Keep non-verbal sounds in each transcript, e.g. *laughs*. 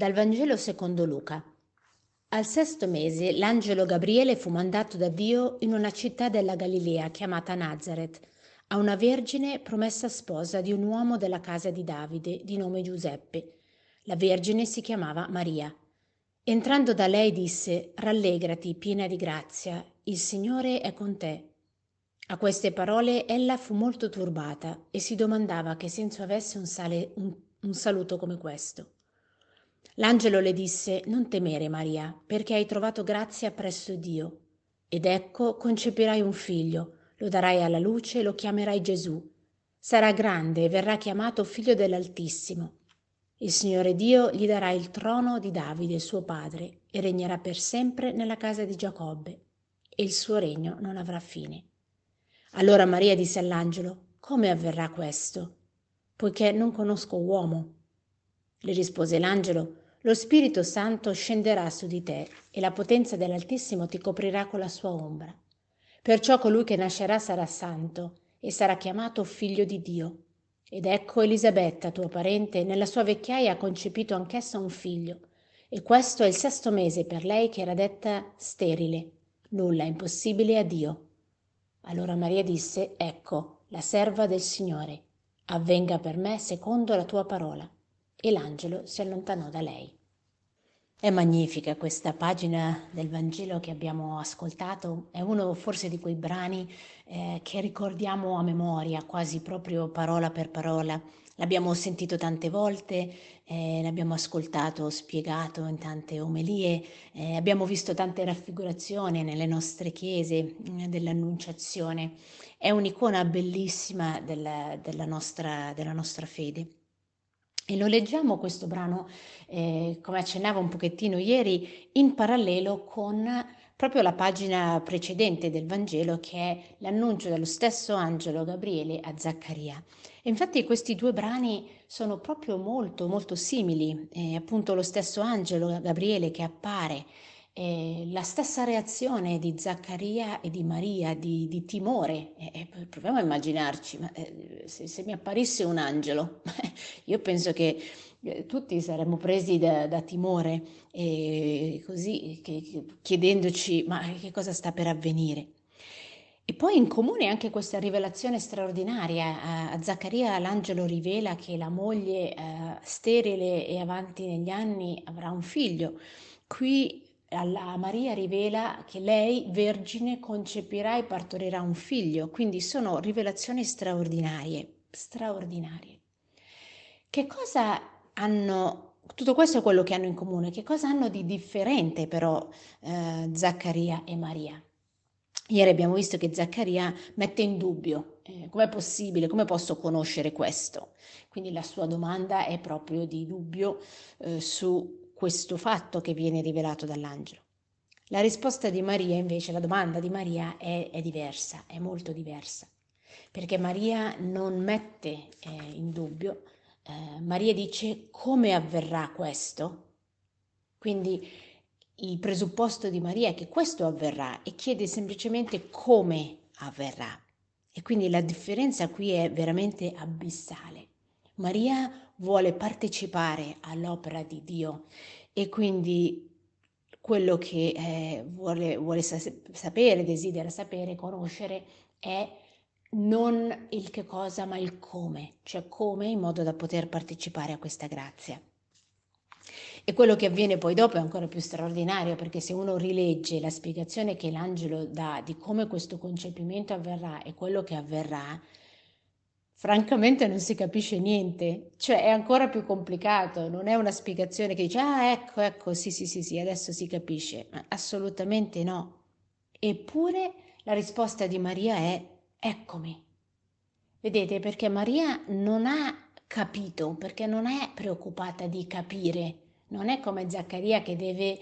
Dal Vangelo secondo Luca. Al sesto mese l'angelo Gabriele fu mandato da Dio in una città della Galilea chiamata Nazareth, a una vergine promessa sposa di un uomo della casa di Davide di nome Giuseppe. La vergine si chiamava Maria. Entrando da lei disse, Rallegrati, piena di grazia, il Signore è con te. A queste parole ella fu molto turbata e si domandava che senso avesse un, sale, un, un saluto come questo. L'angelo le disse, Non temere, Maria, perché hai trovato grazia presso Dio. Ed ecco, concepirai un figlio, lo darai alla luce e lo chiamerai Gesù. Sarà grande e verrà chiamato figlio dell'Altissimo. Il Signore Dio gli darà il trono di Davide, suo padre, e regnerà per sempre nella casa di Giacobbe, e il suo regno non avrà fine. Allora Maria disse all'angelo, Come avverrà questo? Poiché non conosco uomo. Le rispose l'angelo, Lo Spirito Santo scenderà su di te, e la potenza dell'Altissimo ti coprirà con la sua ombra. Perciò colui che nascerà sarà santo, e sarà chiamato figlio di Dio ed ecco Elisabetta, tua parente, nella sua vecchiaia ha concepito anch'essa un figlio, e questo è il sesto mese per lei che era detta sterile. Nulla è impossibile a Dio. Allora Maria disse, ecco, la serva del Signore, avvenga per me secondo la tua parola. E l'angelo si allontanò da lei. È magnifica questa pagina del Vangelo che abbiamo ascoltato, è uno forse di quei brani eh, che ricordiamo a memoria, quasi proprio parola per parola. L'abbiamo sentito tante volte, eh, l'abbiamo ascoltato spiegato in tante omelie, eh, abbiamo visto tante raffigurazioni nelle nostre chiese eh, dell'Annunciazione. È un'icona bellissima della, della, nostra, della nostra fede. E lo leggiamo questo brano, eh, come accennavo un pochettino ieri, in parallelo con proprio la pagina precedente del Vangelo che è l'annuncio dello stesso angelo Gabriele a Zaccaria. E infatti questi due brani sono proprio molto molto simili, eh, appunto lo stesso angelo Gabriele che appare eh, la stessa reazione di Zaccaria e di Maria, di, di timore. Eh, proviamo a immaginarci, ma, eh, se, se, mi apparisse un angelo, *laughs* io penso che eh, tutti saremmo presi da, da timore, così che, chiedendoci ma che cosa sta per avvenire. E poi in comune anche questa rivelazione straordinaria. A, Zaccaria l'angelo rivela che la moglie eh, sterile e avanti negli anni avrà un figlio. Qui alla Maria rivela che lei, vergine, concepirà e partorirà un figlio, quindi sono rivelazioni straordinarie, straordinarie. Che cosa hanno, tutto questo è quello che hanno in comune, che cosa hanno di differente però eh, Zaccaria e Maria? Ieri abbiamo visto che Zaccaria mette in dubbio eh, com'è possibile, come posso conoscere questo? Quindi la sua domanda è proprio di dubbio eh, su questo fatto che viene rivelato dall'angelo. La risposta di Maria invece, la domanda di Maria è, è diversa, è molto diversa, perché Maria non mette eh, in dubbio, eh, Maria dice come avverrà questo, quindi il presupposto di Maria è che questo avverrà e chiede semplicemente come avverrà. E quindi la differenza qui è veramente abissale. Maria vuole partecipare all'opera di Dio e quindi quello che eh, vuole, vuole sapere, desidera sapere, conoscere è non il che cosa ma il come, cioè come in modo da poter partecipare a questa grazia. E quello che avviene poi dopo è ancora più straordinario perché se uno rilegge la spiegazione che l'angelo dà di come questo concepimento avverrà e quello che avverrà, francamente non si capisce niente, cioè è ancora più complicato, non è una spiegazione che dice ah ecco, ecco, sì, sì, sì, sì, adesso si capisce, ma assolutamente no. Eppure la risposta di Maria è eccomi. Vedete, perché Maria non ha capito, perché non è preoccupata di capire, non è come Zaccaria che deve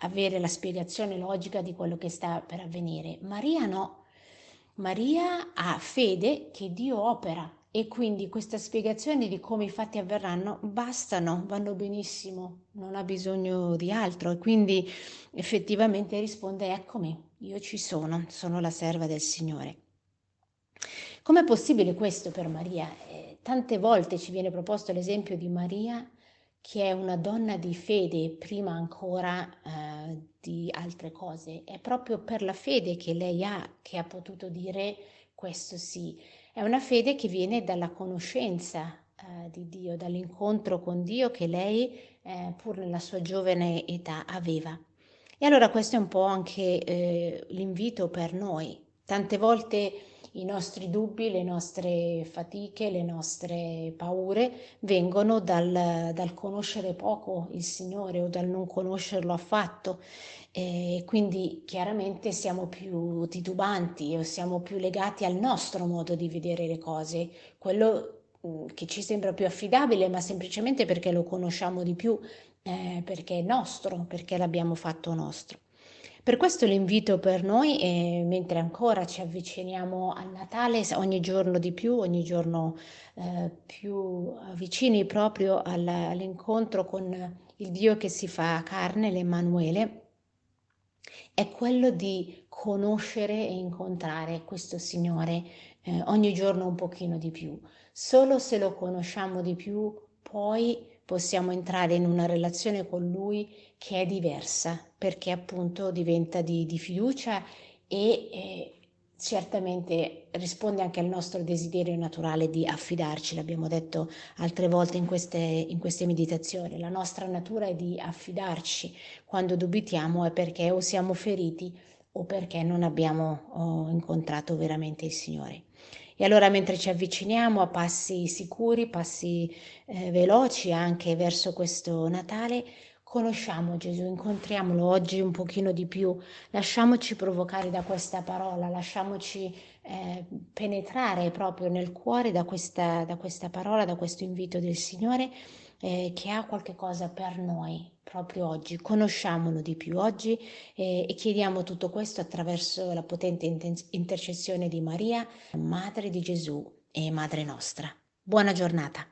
avere la spiegazione logica di quello che sta per avvenire. Maria no. Maria ha fede che Dio opera e quindi queste spiegazioni di come i fatti avverranno bastano, vanno benissimo, non ha bisogno di altro e quindi effettivamente risponde eccomi, io ci sono, sono la serva del Signore. Com'è possibile questo per Maria? Eh, tante volte ci viene proposto l'esempio di Maria che è una donna di fede prima ancora eh, di altre cose. È proprio per la fede che lei ha che ha potuto dire questo sì. È una fede che viene dalla conoscenza eh, di Dio, dall'incontro con Dio che lei, eh, pur nella sua giovane età, aveva. E allora questo è un po' anche eh, l'invito per noi. Tante volte i nostri dubbi, le nostre fatiche, le nostre paure vengono dal, dal conoscere poco il Signore o dal non conoscerlo affatto. E quindi chiaramente siamo più titubanti o siamo più legati al nostro modo di vedere le cose, quello mm, che ci sembra più affidabile, ma semplicemente perché lo conosciamo di più, eh, perché è nostro, perché l'abbiamo fatto nostro. Per questo l'invito per noi, è, mentre ancora ci avviciniamo al Natale, ogni giorno di più, ogni giorno eh, più vicini proprio alla, all'incontro con il Dio che si fa carne, l'Emanuele, è quello di conoscere e incontrare questo Signore eh, ogni giorno un pochino di più. Solo se lo conosciamo di più, poi possiamo entrare in una relazione con Lui che è diversa, perché appunto diventa di, di fiducia e eh, certamente risponde anche al nostro desiderio naturale di affidarci, l'abbiamo detto altre volte in queste, in queste meditazioni, la nostra natura è di affidarci, quando dubitiamo è perché o siamo feriti o perché non abbiamo oh, incontrato veramente il Signore. E allora mentre ci avviciniamo a passi sicuri, passi eh, veloci anche verso questo Natale, conosciamo Gesù, incontriamolo oggi un pochino di più, lasciamoci provocare da questa parola, lasciamoci eh, penetrare proprio nel cuore da questa, da questa parola, da questo invito del Signore eh, che ha qualche cosa per noi proprio oggi. Conosciamolo di più oggi eh, e chiediamo tutto questo attraverso la potente intercessione di Maria, Madre di Gesù e Madre nostra. Buona giornata.